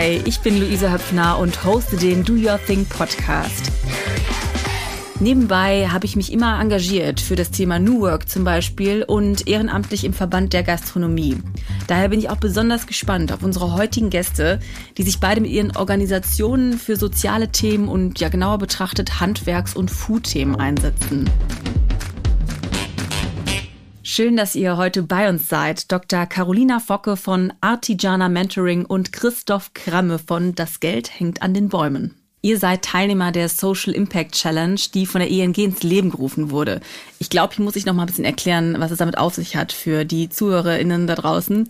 Hi, ich bin Luise Höpfner und hoste den Do Your Thing Podcast. Nebenbei habe ich mich immer engagiert für das Thema New Work zum Beispiel und ehrenamtlich im Verband der Gastronomie. Daher bin ich auch besonders gespannt auf unsere heutigen Gäste, die sich beide mit ihren Organisationen für soziale Themen und ja genauer betrachtet Handwerks- und Food-Themen einsetzen. Schön, dass ihr heute bei uns seid. Dr. Carolina Focke von Artigiana Mentoring und Christoph Kramme von Das Geld hängt an den Bäumen. Ihr seid Teilnehmer der Social Impact Challenge, die von der ING ins Leben gerufen wurde. Ich glaube, hier muss ich noch mal ein bisschen erklären, was es damit auf sich hat für die ZuhörerInnen da draußen.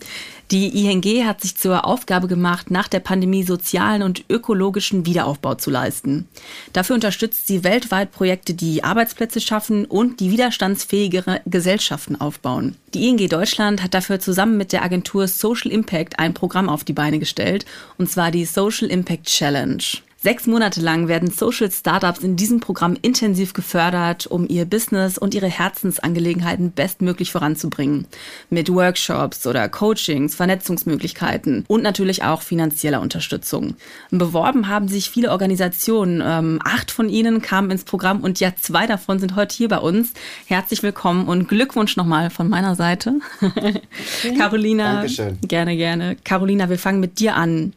Die ING hat sich zur Aufgabe gemacht, nach der Pandemie sozialen und ökologischen Wiederaufbau zu leisten. Dafür unterstützt sie weltweit Projekte, die Arbeitsplätze schaffen und die widerstandsfähigere Gesellschaften aufbauen. Die ING Deutschland hat dafür zusammen mit der Agentur Social Impact ein Programm auf die Beine gestellt, und zwar die Social Impact Challenge. Sechs Monate lang werden Social Startups in diesem Programm intensiv gefördert, um ihr Business und ihre Herzensangelegenheiten bestmöglich voranzubringen. Mit Workshops oder Coachings, Vernetzungsmöglichkeiten und natürlich auch finanzieller Unterstützung. Beworben haben sich viele Organisationen. Ähm, acht von ihnen kamen ins Programm und ja, zwei davon sind heute hier bei uns. Herzlich willkommen und Glückwunsch nochmal von meiner Seite. Carolina. Dankeschön. Gerne, gerne. Carolina, wir fangen mit dir an.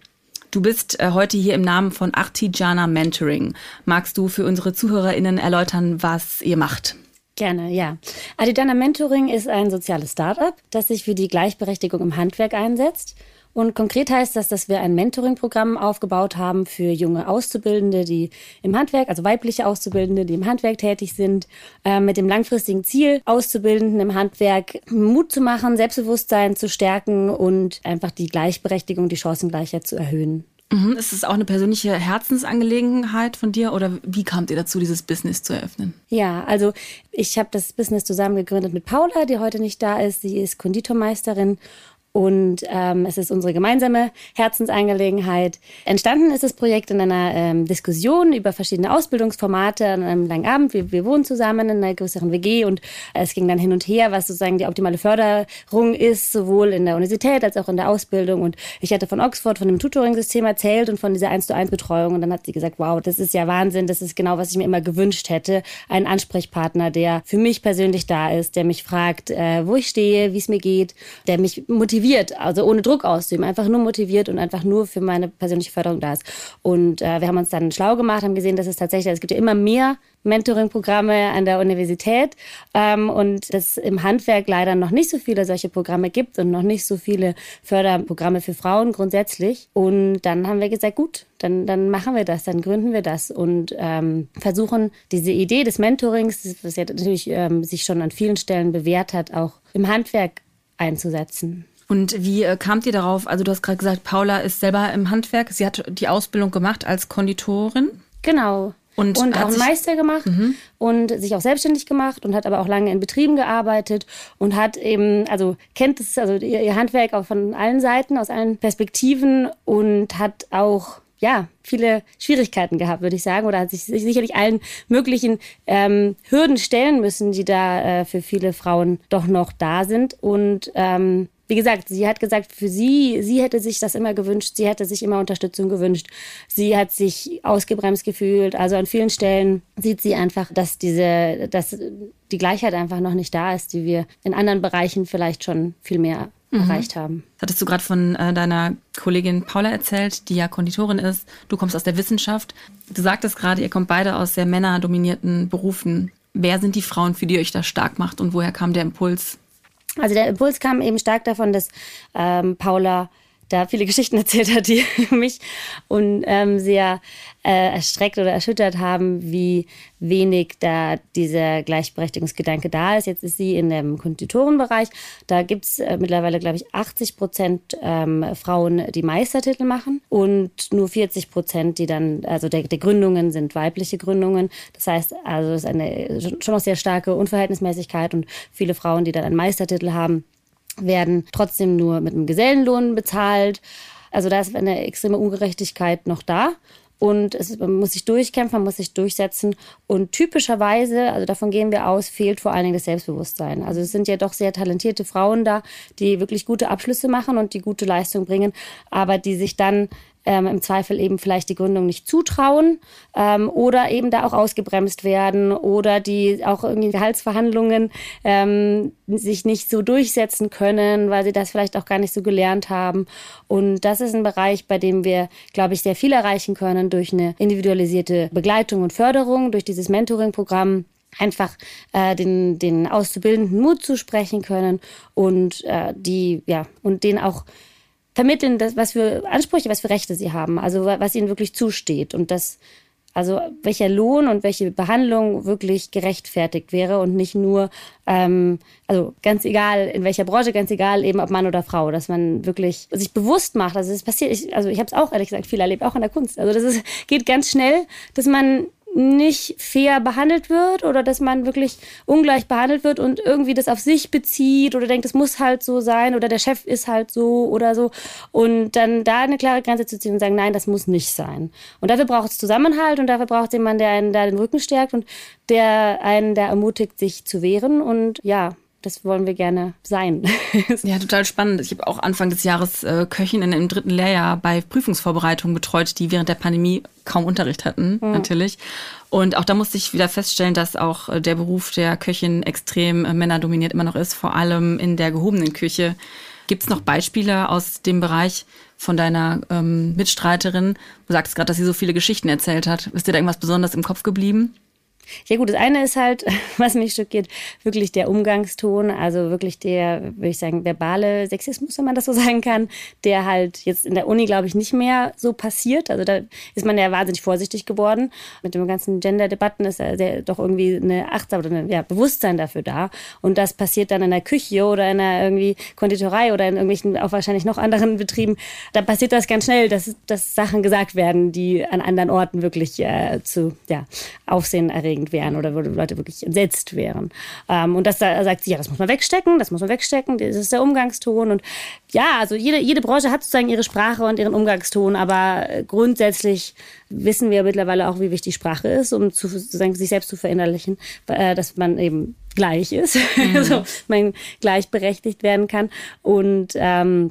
Du bist äh, heute hier im Namen von Artigiana Mentoring. Magst du für unsere ZuhörerInnen erläutern, was ihr macht? Gerne, ja. Artigiana Mentoring ist ein soziales Startup, das sich für die Gleichberechtigung im Handwerk einsetzt. Und konkret heißt das, dass wir ein Mentoring-Programm aufgebaut haben für junge Auszubildende, die im Handwerk, also weibliche Auszubildende, die im Handwerk tätig sind, äh, mit dem langfristigen Ziel, Auszubildenden im Handwerk Mut zu machen, Selbstbewusstsein zu stärken und einfach die Gleichberechtigung, die Chancengleichheit zu erhöhen. Mhm. Ist es auch eine persönliche Herzensangelegenheit von dir oder wie kamt ihr dazu, dieses Business zu eröffnen? Ja, also ich habe das Business zusammen gegründet mit Paula, die heute nicht da ist. Sie ist Konditormeisterin und ähm, es ist unsere gemeinsame Herzensangelegenheit. Entstanden ist das Projekt in einer ähm, Diskussion über verschiedene Ausbildungsformate an einem langen Abend. Wir, wir wohnen zusammen in einer größeren WG und es ging dann hin und her, was sozusagen die optimale Förderung ist, sowohl in der Universität als auch in der Ausbildung. Und ich hatte von Oxford, von dem Tutoring-System erzählt und von dieser 1 zu 1 Betreuung. Und dann hat sie gesagt, wow, das ist ja Wahnsinn, das ist genau, was ich mir immer gewünscht hätte. Ein Ansprechpartner, der für mich persönlich da ist, der mich fragt, äh, wo ich stehe, wie es mir geht, der mich motiviert motiviert, also ohne Druck auszuüben, einfach nur motiviert und einfach nur für meine persönliche Förderung da ist. Und äh, wir haben uns dann schlau gemacht, haben gesehen, dass es tatsächlich, es gibt ja immer mehr Mentoring-Programme an der Universität ähm, und dass im Handwerk leider noch nicht so viele solche Programme gibt und noch nicht so viele Förderprogramme für Frauen grundsätzlich. Und dann haben wir gesagt, gut, dann, dann machen wir das, dann gründen wir das und ähm, versuchen diese Idee des Mentorings, was ja natürlich ähm, sich schon an vielen Stellen bewährt hat, auch im Handwerk einzusetzen. Und wie äh, kamt ihr darauf? Also du hast gerade gesagt, Paula ist selber im Handwerk. Sie hat die Ausbildung gemacht als Konditorin. Genau. Und, und auch einen Meister gemacht mhm. und sich auch selbstständig gemacht und hat aber auch lange in Betrieben gearbeitet und hat eben, also kennt es, also ihr, ihr Handwerk auch von allen Seiten, aus allen Perspektiven und hat auch ja, viele Schwierigkeiten gehabt, würde ich sagen, oder hat sich sicherlich allen möglichen ähm, Hürden stellen müssen, die da äh, für viele Frauen doch noch da sind. Und ähm, wie gesagt, sie hat gesagt, für sie, sie hätte sich das immer gewünscht, sie hätte sich immer Unterstützung gewünscht. Sie hat sich ausgebremst gefühlt. Also an vielen Stellen sieht sie einfach, dass diese, dass die Gleichheit einfach noch nicht da ist, die wir in anderen Bereichen vielleicht schon viel mehr mhm. erreicht haben. Hattest du gerade von äh, deiner Kollegin Paula erzählt, die ja Konditorin ist. Du kommst aus der Wissenschaft. Du sagtest gerade, ihr kommt beide aus sehr männerdominierten Berufen. Wer sind die Frauen, für die ihr euch das stark macht und woher kam der Impuls, also der Impuls kam eben stark davon, dass ähm, Paula da viele Geschichten erzählt hat, die mich und ähm, sehr äh, erstreckt oder erschüttert haben, wie wenig da dieser Gleichberechtigungsgedanke da ist. Jetzt ist sie in dem Konditorenbereich. Da gibt es äh, mittlerweile, glaube ich, 80 Prozent ähm, Frauen, die Meistertitel machen und nur 40 Prozent, die dann, also der, der Gründungen sind weibliche Gründungen. Das heißt, also es ist eine schon noch sehr starke Unverhältnismäßigkeit und viele Frauen, die dann einen Meistertitel haben, werden trotzdem nur mit einem Gesellenlohn bezahlt. Also da ist eine extreme Ungerechtigkeit noch da. Und es, man muss sich durchkämpfen, man muss sich durchsetzen. Und typischerweise, also davon gehen wir aus, fehlt vor allen Dingen das Selbstbewusstsein. Also es sind ja doch sehr talentierte Frauen da, die wirklich gute Abschlüsse machen und die gute Leistung bringen, aber die sich dann ähm, im Zweifel eben vielleicht die Gründung nicht zutrauen ähm, oder eben da auch ausgebremst werden oder die auch irgendwie Gehaltsverhandlungen ähm, sich nicht so durchsetzen können, weil sie das vielleicht auch gar nicht so gelernt haben. Und das ist ein Bereich, bei dem wir, glaube ich, sehr viel erreichen können durch eine individualisierte Begleitung und Förderung, durch dieses Mentoring-Programm einfach äh, den, den Auszubildenden Mut zusprechen können und äh, die, ja, und denen auch vermitteln, das, was für Ansprüche, was für Rechte sie haben, also was ihnen wirklich zusteht und das, also welcher Lohn und welche Behandlung wirklich gerechtfertigt wäre und nicht nur, ähm, also ganz egal in welcher Branche, ganz egal eben ob Mann oder Frau, dass man wirklich sich bewusst macht. Also es passiert, ich, also ich habe es auch ehrlich gesagt viel erlebt, auch in der Kunst. Also das ist, geht ganz schnell, dass man nicht fair behandelt wird oder dass man wirklich ungleich behandelt wird und irgendwie das auf sich bezieht oder denkt, es muss halt so sein oder der Chef ist halt so oder so. Und dann da eine klare Grenze zu ziehen und sagen, nein, das muss nicht sein. Und dafür braucht es Zusammenhalt und dafür braucht es jemanden, der einen da den Rücken stärkt und der einen da ermutigt, sich zu wehren. Und ja, das wollen wir gerne sein. ja, total spannend. Ich habe auch Anfang des Jahres äh, Köchinnen im dritten Lehrjahr bei Prüfungsvorbereitungen betreut, die während der Pandemie kaum Unterricht hatten, mhm. natürlich. Und auch da musste ich wieder feststellen, dass auch äh, der Beruf der Köchin extrem äh, männerdominiert immer noch ist, vor allem in der gehobenen Küche. Gibt es noch Beispiele aus dem Bereich von deiner ähm, Mitstreiterin? Du sagst gerade, dass sie so viele Geschichten erzählt hat. Ist dir da irgendwas besonders im Kopf geblieben? Ja gut, das eine ist halt, was mich schockiert, wirklich der Umgangston, also wirklich der, würde ich sagen, verbale Sexismus, wenn man das so sagen kann, der halt jetzt in der Uni, glaube ich, nicht mehr so passiert. Also da ist man ja wahnsinnig vorsichtig geworden. Mit den ganzen Gender-Debatten ist ja doch irgendwie eine Achtsam oder ein ja, Bewusstsein dafür da. Und das passiert dann in der Küche oder in einer irgendwie Konditorei oder in irgendwelchen, auch wahrscheinlich noch anderen Betrieben. Da passiert das ganz schnell, dass, dass Sachen gesagt werden, die an anderen Orten wirklich äh, zu ja, Aufsehen erregen aufregend wären oder wo Leute wirklich entsetzt wären. Ähm, und das da sagt sie, ja, das muss man wegstecken, das muss man wegstecken, das ist der Umgangston. Und ja, also jede, jede Branche hat sozusagen ihre Sprache und ihren Umgangston, aber grundsätzlich wissen wir mittlerweile auch, wie wichtig Sprache ist, um zu, sozusagen sich selbst zu verinnerlichen, äh, dass man eben gleich ist, mhm. also man gleichberechtigt werden kann. Und ähm,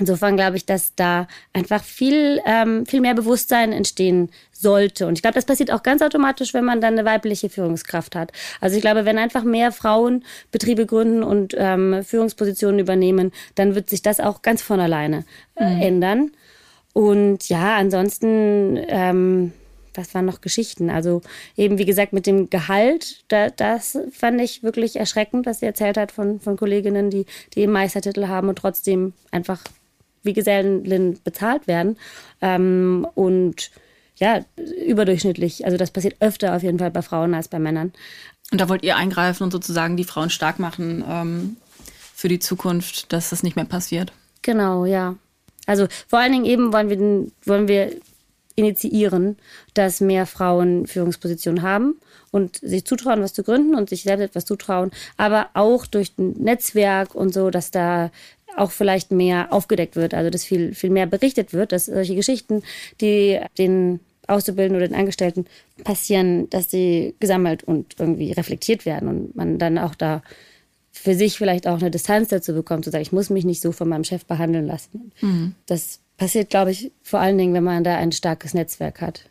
Insofern glaube ich, dass da einfach viel, ähm, viel mehr Bewusstsein entstehen sollte. Und ich glaube, das passiert auch ganz automatisch, wenn man dann eine weibliche Führungskraft hat. Also ich glaube, wenn einfach mehr Frauen Betriebe gründen und ähm, Führungspositionen übernehmen, dann wird sich das auch ganz von alleine äh, mhm. ändern. Und ja, ansonsten, ähm, was waren noch Geschichten? Also eben, wie gesagt, mit dem Gehalt, da, das fand ich wirklich erschreckend, was sie erzählt hat von, von Kolleginnen, die, die eben Meistertitel haben und trotzdem einfach wie Gesellen bezahlt werden. Ähm, und ja, überdurchschnittlich. Also das passiert öfter auf jeden Fall bei Frauen als bei Männern. Und da wollt ihr eingreifen und sozusagen die Frauen stark machen ähm, für die Zukunft, dass das nicht mehr passiert. Genau, ja. Also vor allen Dingen eben wollen wir, wollen wir initiieren, dass mehr Frauen Führungspositionen haben und sich zutrauen, was zu gründen und sich selbst etwas zutrauen, aber auch durch ein Netzwerk und so, dass da auch vielleicht mehr aufgedeckt wird, also dass viel, viel mehr berichtet wird, dass solche Geschichten, die den Auszubildenden oder den Angestellten passieren, dass sie gesammelt und irgendwie reflektiert werden und man dann auch da für sich vielleicht auch eine Distanz dazu bekommt, zu sagen, ich muss mich nicht so von meinem Chef behandeln lassen. Mhm. Das passiert, glaube ich, vor allen Dingen, wenn man da ein starkes Netzwerk hat.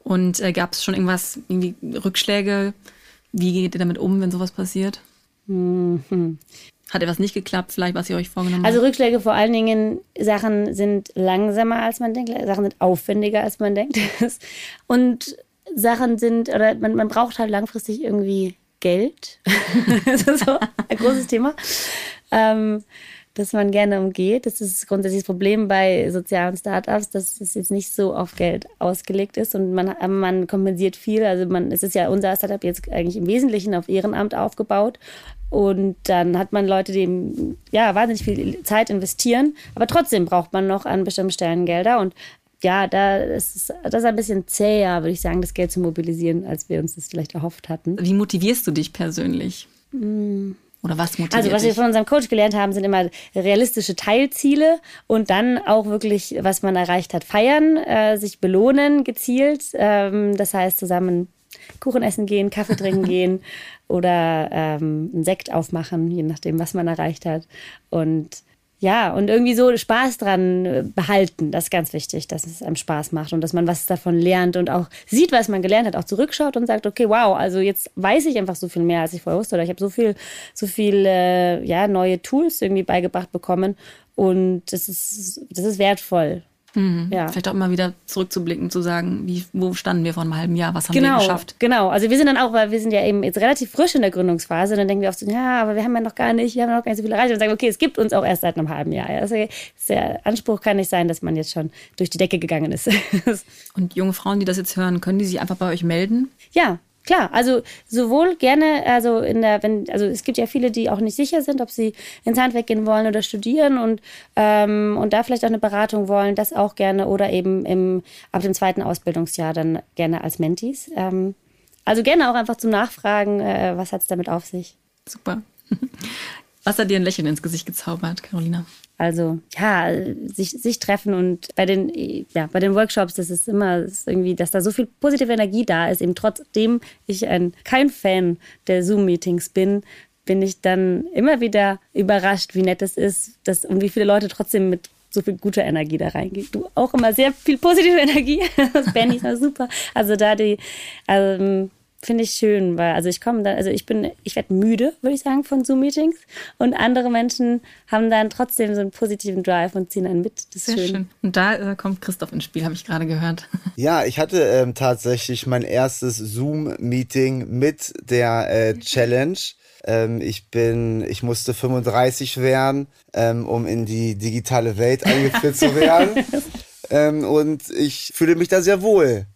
Und äh, gab es schon irgendwas, irgendwie Rückschläge? Wie geht ihr damit um, wenn sowas passiert? Mhm. Hat etwas nicht geklappt, vielleicht, was ihr euch vorgenommen also habt? Also Rückschläge vor allen Dingen, Sachen sind langsamer, als man denkt, Sachen sind aufwendiger, als man denkt. Und Sachen sind, oder man, man braucht halt langfristig irgendwie Geld. das ist so ein großes Thema. Ähm, das man gerne umgeht. Das ist grundsätzlich das Problem bei sozialen Startups, dass es jetzt nicht so auf Geld ausgelegt ist und man, man kompensiert viel. Also man, es ist ja unser Startup jetzt eigentlich im Wesentlichen auf Ehrenamt aufgebaut. Und dann hat man Leute, die ja wahnsinnig viel Zeit investieren, aber trotzdem braucht man noch an bestimmten Stellen Gelder. Und ja, da ist das ist ein bisschen zäher, würde ich sagen, das Geld zu mobilisieren, als wir uns das vielleicht erhofft hatten. Wie motivierst du dich persönlich? Mm. Oder was motiviert Also was wir von unserem Coach gelernt haben, sind immer realistische Teilziele und dann auch wirklich, was man erreicht hat, feiern, äh, sich belohnen gezielt. Ähm, das heißt zusammen Kuchen essen gehen, Kaffee trinken gehen oder ähm, einen Sekt aufmachen, je nachdem, was man erreicht hat. Und ja, und irgendwie so Spaß dran äh, behalten. Das ist ganz wichtig, dass es einem Spaß macht und dass man was davon lernt und auch sieht, was man gelernt hat, auch zurückschaut und sagt, okay, wow, also jetzt weiß ich einfach so viel mehr, als ich vorher wusste. Oder ich habe so viel, so viel äh, ja, neue Tools irgendwie beigebracht bekommen. Und das ist, das ist wertvoll. Mhm. Ja. Vielleicht auch immer wieder zurückzublicken, zu sagen, wie, wo standen wir vor einem halben Jahr, was haben genau, wir geschafft? Genau, also wir sind dann auch, weil wir sind ja eben jetzt relativ frisch in der Gründungsphase, dann denken wir oft so, ja, aber wir haben ja noch gar nicht, wir haben noch gar nicht so viel erreicht und sagen, okay, es gibt uns auch erst seit einem halben Jahr. Also der Anspruch kann nicht sein, dass man jetzt schon durch die Decke gegangen ist. und junge Frauen, die das jetzt hören, können die sich einfach bei euch melden? Ja, Klar, also sowohl gerne, also in der, wenn, also es gibt ja viele, die auch nicht sicher sind, ob sie ins Handwerk gehen wollen oder studieren und, ähm, und da vielleicht auch eine Beratung wollen, das auch gerne oder eben im, ab dem zweiten Ausbildungsjahr dann gerne als Mentis. Ähm, also gerne auch einfach zum Nachfragen, äh, was hat es damit auf sich. Super. Was hat dir ein Lächeln ins Gesicht gezaubert, Carolina? Also ja, sich, sich treffen und bei den, ja, bei den Workshops, das ist immer das ist irgendwie, dass da so viel positive Energie da ist. Eben trotzdem ich ein, kein Fan der Zoom-Meetings bin, bin ich dann immer wieder überrascht, wie nett es ist, dass und wie viele Leute trotzdem mit so viel guter Energie da reingehen. Du auch immer sehr viel positive Energie. Das Benny ist super. Also da die, also, finde ich schön, weil also ich komme dann, also ich bin, ich werde müde, würde ich sagen, von Zoom-Meetings und andere Menschen haben dann trotzdem so einen positiven Drive und ziehen einen mit. Das ist Sehr schön. schön. Und da äh, kommt Christoph ins Spiel, habe ich gerade gehört. Ja, ich hatte ähm, tatsächlich mein erstes Zoom-Meeting mit der äh, Challenge. Ähm, ich bin, ich musste 35 werden, ähm, um in die digitale Welt eingeführt zu werden. Ähm, und ich fühle mich da sehr wohl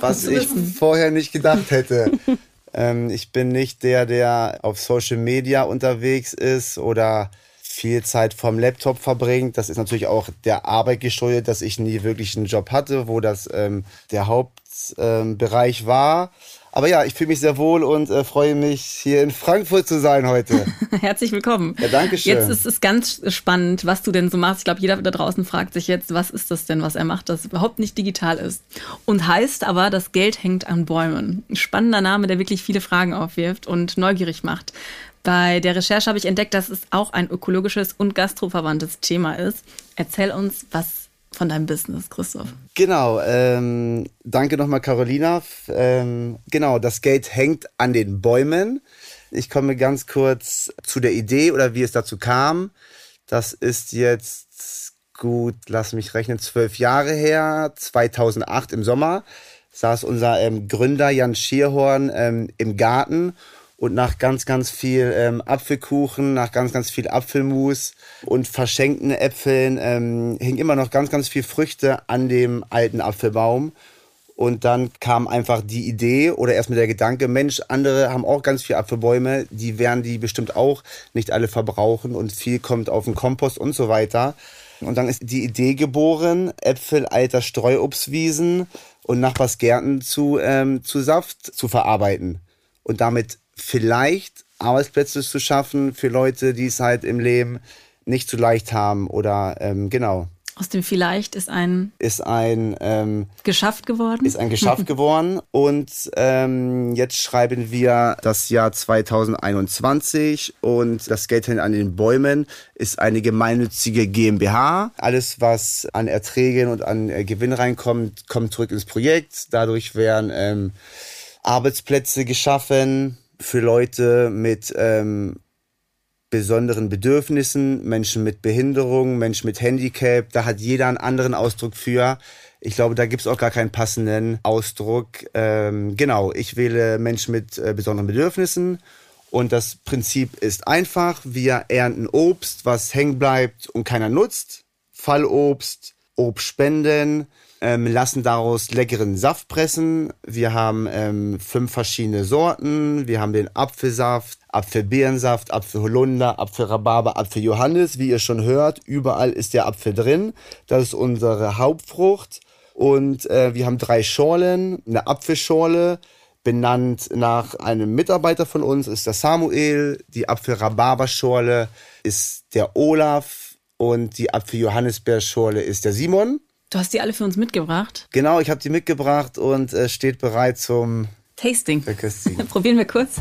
was ich vorher nicht gedacht hätte. ähm, ich bin nicht der, der auf Social Media unterwegs ist oder viel Zeit vom Laptop verbringt. Das ist natürlich auch der Arbeit geschuldet, dass ich nie wirklich einen Job hatte, wo das ähm, der Hauptbereich ähm, war. Aber ja, ich fühle mich sehr wohl und äh, freue mich, hier in Frankfurt zu sein heute. Herzlich willkommen. Ja, danke schön. Jetzt ist es ganz spannend, was du denn so machst. Ich glaube, jeder da draußen fragt sich jetzt, was ist das denn, was er macht, das überhaupt nicht digital ist. Und heißt aber, das Geld hängt an Bäumen. Ein spannender Name, der wirklich viele Fragen aufwirft und neugierig macht. Bei der Recherche habe ich entdeckt, dass es auch ein ökologisches und gastroverwandtes Thema ist. Erzähl uns, was von deinem Business, Christoph. Genau, ähm, danke nochmal Carolina. Ähm, genau, das Geld hängt an den Bäumen. Ich komme ganz kurz zu der Idee oder wie es dazu kam. Das ist jetzt gut, lass mich rechnen, zwölf Jahre her, 2008 im Sommer, saß unser ähm, Gründer Jan Schierhorn ähm, im Garten und nach ganz, ganz viel ähm, Apfelkuchen, nach ganz, ganz viel Apfelmus und verschenkten Äpfeln ähm, hing immer noch ganz, ganz viel Früchte an dem alten Apfelbaum. Und dann kam einfach die Idee oder erstmal der Gedanke, Mensch, andere haben auch ganz viele Apfelbäume, die werden die bestimmt auch nicht alle verbrauchen und viel kommt auf den Kompost und so weiter. Und dann ist die Idee geboren, Äpfel alter Streuobstwiesen und Nachbarsgärten zu, ähm, zu Saft zu verarbeiten und damit vielleicht Arbeitsplätze zu schaffen für Leute, die es halt im Leben nicht so leicht haben oder ähm, genau. Aus dem vielleicht ist ein ist ein ähm, geschafft geworden. Ist ein geschafft geworden und ähm, jetzt schreiben wir das Jahr 2021 und das Geld an den Bäumen ist eine gemeinnützige GmbH. Alles was an Erträgen und an äh, Gewinn reinkommt, kommt zurück ins Projekt. Dadurch werden ähm, Arbeitsplätze geschaffen, für Leute mit ähm, besonderen Bedürfnissen, Menschen mit Behinderung, Menschen mit Handicap. Da hat jeder einen anderen Ausdruck für. Ich glaube, da gibt es auch gar keinen passenden Ausdruck. Ähm, genau, ich wähle Menschen mit äh, besonderen Bedürfnissen. Und das Prinzip ist einfach. Wir ernten Obst, was hängen bleibt und keiner nutzt. Fallobst, Obst spenden ähm, lassen daraus leckeren Saft pressen. Wir haben ähm, fünf verschiedene Sorten. Wir haben den Apfelsaft, Apfelbeerensaft, Apfelholunder, Apfelrhabarber, Apfeljohannis. Wie ihr schon hört, überall ist der Apfel drin. Das ist unsere Hauptfrucht. Und äh, wir haben drei Schorlen, eine Apfelschorle, benannt nach einem Mitarbeiter von uns, ist der Samuel. Die Apfelrhabarberschorle ist der Olaf und die Apfeljohannisbeerschorle ist der Simon. Du hast die alle für uns mitgebracht? Genau, ich habe die mitgebracht und äh, steht bereit zum Tasting. Probieren wir kurz.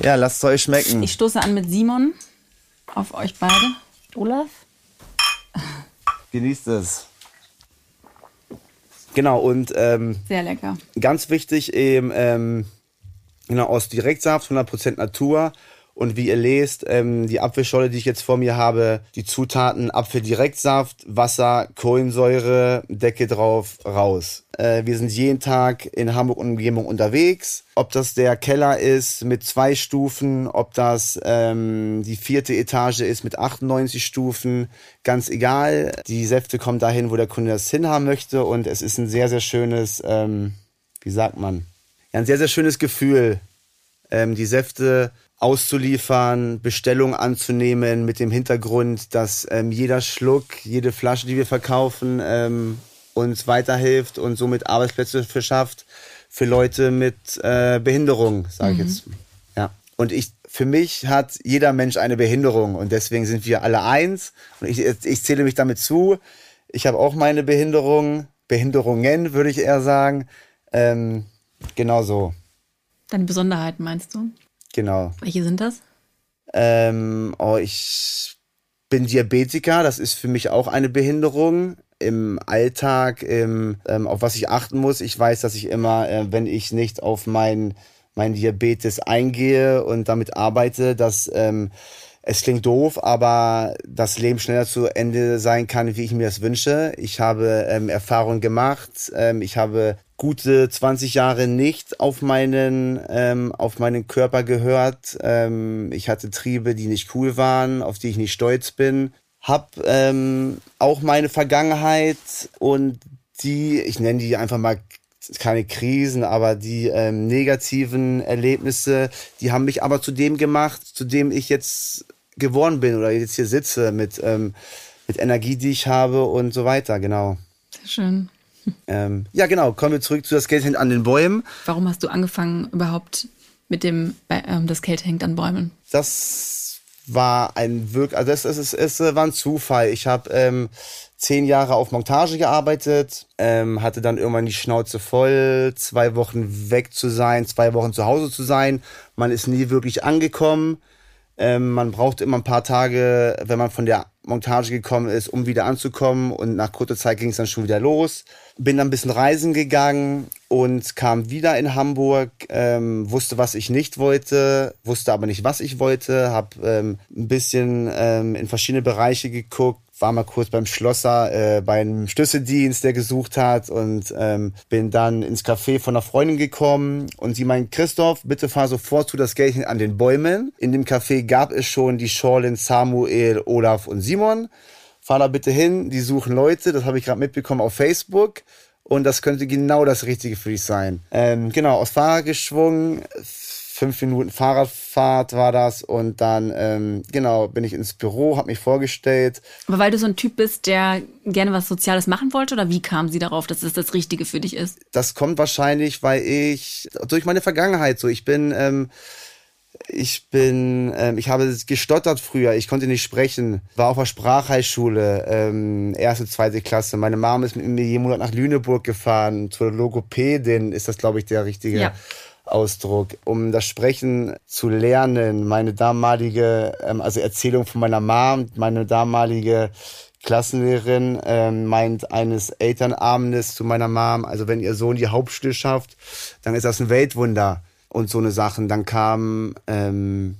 ja, lasst es euch schmecken. Ich stoße an mit Simon. auf euch beide. Olaf? Genießt es. Genau, und ähm, Sehr lecker. ganz wichtig eben ähm, genau, aus Direktsaft, 100% Natur. Und wie ihr lest, ähm, die Apfelscholle, die ich jetzt vor mir habe, die Zutaten Apfeldirektsaft, Wasser, Kohlensäure, Decke drauf, raus. Äh, wir sind jeden Tag in Hamburg und Umgebung unterwegs. Ob das der Keller ist mit zwei Stufen, ob das ähm, die vierte Etage ist mit 98 Stufen, ganz egal. Die Säfte kommen dahin, wo der Kunde das hinhaben möchte. Und es ist ein sehr, sehr schönes, ähm, wie sagt man, ja, ein sehr, sehr schönes Gefühl, ähm, die Säfte auszuliefern, Bestellungen anzunehmen mit dem Hintergrund, dass ähm, jeder Schluck, jede Flasche, die wir verkaufen, ähm, uns weiterhilft und somit Arbeitsplätze verschafft für Leute mit äh, Behinderung, sage ich jetzt. Ja. Und ich, für mich hat jeder Mensch eine Behinderung und deswegen sind wir alle eins. Und ich, ich zähle mich damit zu. Ich habe auch meine Behinderung, Behinderungen würde ich eher sagen. Ähm, genau so. Deine Besonderheiten meinst du? Genau. Welche sind das? Ähm, oh, ich bin Diabetiker, das ist für mich auch eine Behinderung im Alltag, im, ähm, auf was ich achten muss. Ich weiß, dass ich immer, äh, wenn ich nicht auf mein, mein Diabetes eingehe und damit arbeite, dass ähm, es klingt doof, aber das Leben schneller zu Ende sein kann, wie ich mir das wünsche. Ich habe ähm, Erfahrungen gemacht. Ähm, ich habe gute 20 Jahre nicht auf meinen, ähm, auf meinen Körper gehört. Ähm, ich hatte Triebe, die nicht cool waren, auf die ich nicht stolz bin. Hab ähm, auch meine Vergangenheit und die, ich nenne die einfach mal keine Krisen, aber die ähm, negativen Erlebnisse, die haben mich aber zu dem gemacht, zu dem ich jetzt geworden bin oder jetzt hier sitze mit, ähm, mit Energie, die ich habe und so weiter, genau. Sehr schön. Ähm, ja, genau, kommen wir zurück zu das Geld hängt an den Bäumen. Warum hast du angefangen überhaupt mit dem, ähm, das Geld hängt an Bäumen? Das war ein wirklich, also es, es, es, es war ein Zufall. Ich habe ähm, zehn Jahre auf Montage gearbeitet, ähm, hatte dann irgendwann die Schnauze voll, zwei Wochen weg zu sein, zwei Wochen zu Hause zu sein. Man ist nie wirklich angekommen. Ähm, man braucht immer ein paar Tage, wenn man von der Montage gekommen ist, um wieder anzukommen. Und nach kurzer Zeit ging es dann schon wieder los. Bin dann ein bisschen reisen gegangen und kam wieder in Hamburg, ähm, wusste, was ich nicht wollte, wusste aber nicht, was ich wollte, habe ähm, ein bisschen ähm, in verschiedene Bereiche geguckt, war mal kurz beim Schlosser äh, bei einem Schlüsseldienst, der gesucht hat und ähm, bin dann ins Café von einer Freundin gekommen und sie meint, Christoph, bitte fahr sofort zu das Geld an den Bäumen. In dem Café gab es schon die Schorlin, Samuel, Olaf und Simon. Fahr da bitte hin, die suchen Leute, das habe ich gerade mitbekommen auf Facebook und das könnte genau das Richtige für dich sein. Ähm, genau, aus Fahrrad geschwungen, fünf Minuten Fahrradfahrt war das und dann ähm, genau bin ich ins Büro, habe mich vorgestellt. Aber weil du so ein Typ bist, der gerne was Soziales machen wollte oder wie kam sie darauf, dass es das Richtige für dich ist? Das kommt wahrscheinlich, weil ich durch meine Vergangenheit so, ich bin ähm, ich bin, ähm, ich habe gestottert früher, ich konnte nicht sprechen, war auf der Sprachheilschule, ähm, erste, zweite Klasse. Meine Mom ist mit mir jeden Monat nach Lüneburg gefahren, zur Logopädin ist das, glaube ich, der richtige Ja. Ausdruck, um das Sprechen zu lernen. Meine damalige, ähm, also Erzählung von meiner Mom, meine damalige Klassenlehrerin ähm, meint eines Elternabends zu meiner Mom, also wenn ihr Sohn die Hauptschule schafft, dann ist das ein Weltwunder und so eine Sachen. Dann kam ähm,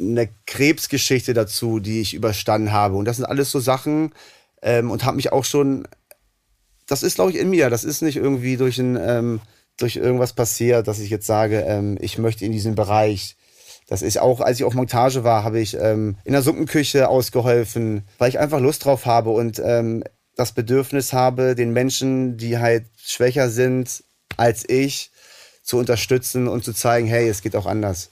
eine Krebsgeschichte dazu, die ich überstanden habe. Und das sind alles so Sachen ähm, und habe mich auch schon, das ist glaube ich in mir, das ist nicht irgendwie durch ein, ähm, durch irgendwas passiert, dass ich jetzt sage, ähm, ich möchte in diesen Bereich. Das ist auch, als ich auf Montage war, habe ich ähm, in der Suppenküche ausgeholfen, weil ich einfach Lust drauf habe und ähm, das Bedürfnis habe, den Menschen, die halt schwächer sind als ich, zu unterstützen und zu zeigen, hey, es geht auch anders.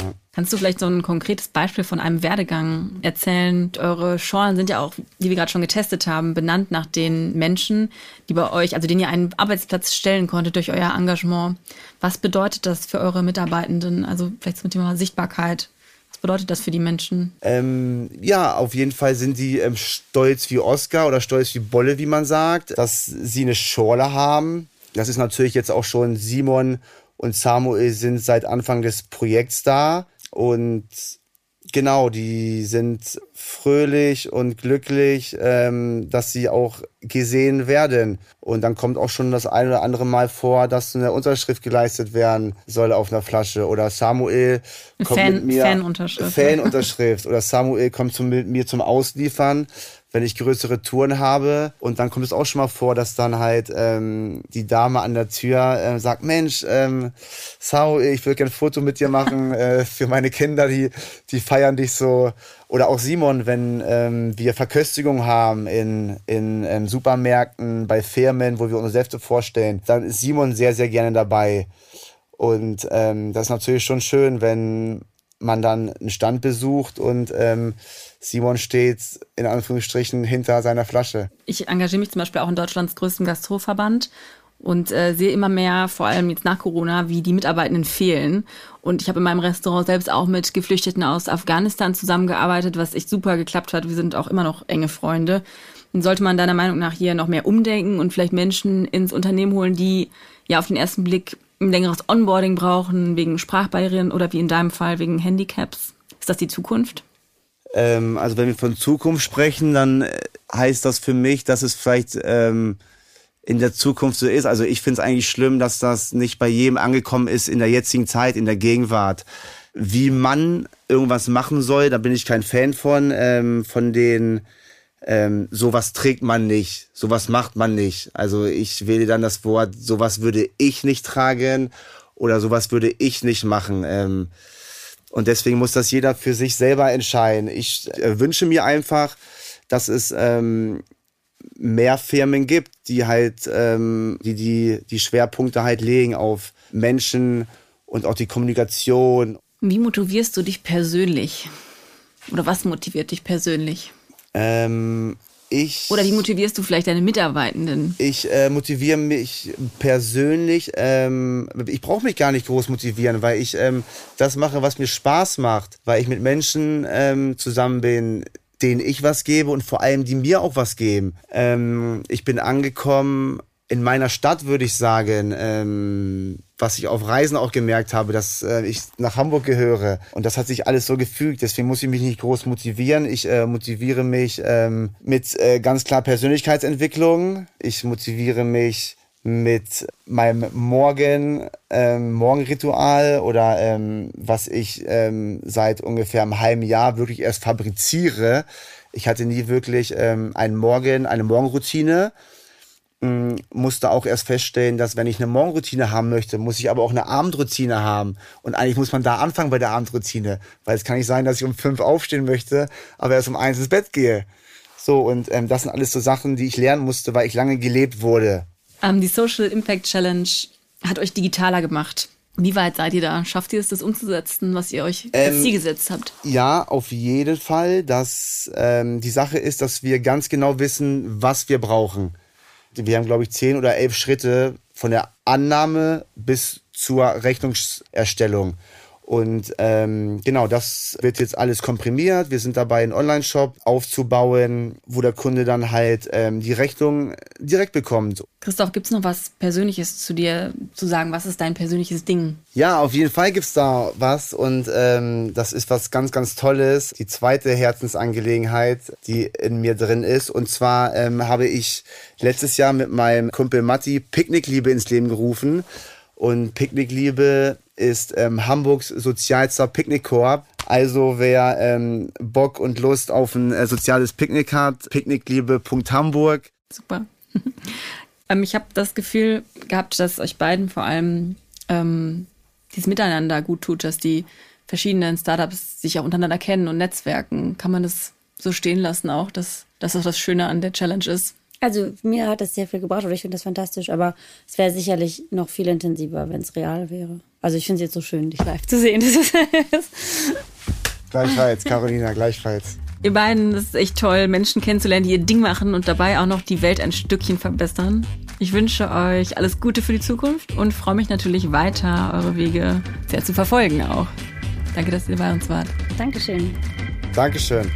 Ja. Kannst du vielleicht so ein konkretes Beispiel von einem Werdegang erzählen? Eure Schorlen sind ja auch, wie wir gerade schon getestet haben, benannt nach den Menschen, die bei euch, also denen ihr einen Arbeitsplatz stellen konntet durch euer Engagement. Was bedeutet das für eure Mitarbeitenden? Also vielleicht zum Thema Sichtbarkeit. Was bedeutet das für die Menschen? Ähm, ja, auf jeden Fall sind die ähm, stolz wie Oscar oder stolz wie Bolle, wie man sagt, dass sie eine Schorle haben. Das ist natürlich jetzt auch schon Simon und Samuel sind seit Anfang des Projekts da. Und Genau, die sind fröhlich und glücklich, ähm, dass sie auch gesehen werden. Und dann kommt auch schon das eine oder andere Mal vor, dass eine Unterschrift geleistet werden soll auf einer Flasche. Oder Samuel kommt Fan, mit mir. Fanunterschrift. Fanunterschrift. oder Samuel kommt zum, mit mir zum Ausliefern wenn ich größere Touren habe. Und dann kommt es auch schon mal vor, dass dann halt ähm, die Dame an der Tür äh, sagt, Mensch, ähm, Sau, ich würde gerne ein Foto mit dir machen äh, für meine Kinder, die, die feiern dich so. Oder auch Simon, wenn ähm, wir Verköstigung haben in, in ähm, Supermärkten, bei Firmen, wo wir unsere Säfte vorstellen, dann ist Simon sehr, sehr gerne dabei. Und ähm, das ist natürlich schon schön, wenn man dann einen Stand besucht und ähm, Simon steht in Anführungsstrichen hinter seiner Flasche. Ich engagiere mich zum Beispiel auch in Deutschlands größtem Gastroverband und äh, sehe immer mehr, vor allem jetzt nach Corona, wie die Mitarbeitenden fehlen. Und ich habe in meinem Restaurant selbst auch mit Geflüchteten aus Afghanistan zusammengearbeitet, was echt super geklappt hat. Wir sind auch immer noch enge Freunde. Dann sollte man deiner Meinung nach hier noch mehr umdenken und vielleicht Menschen ins Unternehmen holen, die ja auf den ersten Blick ein längeres Onboarding brauchen, wegen Sprachbarrieren oder wie in deinem Fall wegen Handicaps. Ist das die Zukunft? Ähm, also wenn wir von Zukunft sprechen, dann äh, heißt das für mich, dass es vielleicht ähm, in der Zukunft so ist. Also ich finde es eigentlich schlimm, dass das nicht bei jedem angekommen ist in der jetzigen Zeit, in der Gegenwart. Wie man irgendwas machen soll, da bin ich kein Fan von, ähm, von den ähm, sowas trägt man nicht, sowas macht man nicht. Also ich wähle dann das Wort, sowas würde ich nicht tragen oder sowas würde ich nicht machen. Ähm, und deswegen muss das jeder für sich selber entscheiden. Ich äh, wünsche mir einfach, dass es ähm, mehr Firmen gibt, die halt, ähm, die, die die Schwerpunkte halt legen auf Menschen und auch die Kommunikation. Wie motivierst du dich persönlich? Oder was motiviert dich persönlich? Ähm, ich, Oder wie motivierst du vielleicht deine Mitarbeitenden? Ich äh, motiviere mich persönlich. Ähm, ich brauche mich gar nicht groß motivieren, weil ich ähm, das mache, was mir Spaß macht, weil ich mit Menschen ähm, zusammen bin, denen ich was gebe und vor allem die mir auch was geben. Ähm, ich bin angekommen in meiner Stadt, würde ich sagen. Ähm, was ich auf Reisen auch gemerkt habe, dass äh, ich nach Hamburg gehöre. Und das hat sich alles so gefügt. Deswegen muss ich mich nicht groß motivieren. Ich äh, motiviere mich ähm, mit äh, ganz klar Persönlichkeitsentwicklung. Ich motiviere mich mit meinem Morgen, ähm, Morgenritual oder ähm, was ich ähm, seit ungefähr einem halben Jahr wirklich erst fabriziere. Ich hatte nie wirklich ähm, einen Morgen, eine Morgenroutine musste auch erst feststellen, dass wenn ich eine Morgenroutine haben möchte, muss ich aber auch eine Abendroutine haben. Und eigentlich muss man da anfangen bei der Abendroutine, weil es kann nicht sein, dass ich um fünf aufstehen möchte, aber erst um eins ins Bett gehe. So, und ähm, das sind alles so Sachen, die ich lernen musste, weil ich lange gelebt wurde. Ähm, die Social Impact Challenge hat euch digitaler gemacht. Wie weit seid ihr da? Schafft ihr es, das umzusetzen, was ihr euch als ähm, Ziel gesetzt habt? Ja, auf jeden Fall. Dass, ähm, die Sache ist, dass wir ganz genau wissen, was wir brauchen wir haben, glaube ich, zehn oder elf Schritte von der Annahme bis zur Rechnungserstellung. Und ähm, genau, das wird jetzt alles komprimiert. Wir sind dabei, einen Online-Shop aufzubauen, wo der Kunde dann halt ähm, die Rechnung direkt bekommt. Christoph, gibt's noch was Persönliches zu dir zu sagen? Was ist dein persönliches Ding? Ja, auf jeden Fall gibt's da was und ähm, das ist was ganz, ganz Tolles. Die zweite Herzensangelegenheit, die in mir drin ist. Und zwar ähm, habe ich letztes Jahr mit meinem Kumpel Matti Picknickliebe ins Leben gerufen. Und Picknickliebe ist ähm, Hamburgs sozialster Picknickkorb. Also wer ähm, Bock und Lust auf ein äh, soziales Picknick hat, picknickliebe.hamburg. Super. ähm, ich habe das Gefühl gehabt, dass euch beiden vor allem ähm, dieses Miteinander gut tut, dass die verschiedenen Startups sich auch untereinander kennen und netzwerken. Kann man das so stehen lassen auch, dass, dass das das Schöne an der Challenge ist? Also mir hat das sehr viel gebracht oder ich finde das fantastisch, aber es wäre sicherlich noch viel intensiver, wenn es real wäre. Also ich finde es jetzt so schön, dich live zu sehen. gleichfalls, Carolina, gleichfalls. Ihr beiden, das ist echt toll, Menschen kennenzulernen, die ihr Ding machen und dabei auch noch die Welt ein Stückchen verbessern. Ich wünsche euch alles Gute für die Zukunft und freue mich natürlich weiter, eure Wege sehr zu verfolgen auch. Danke, dass ihr bei uns wart. Dankeschön. Dankeschön.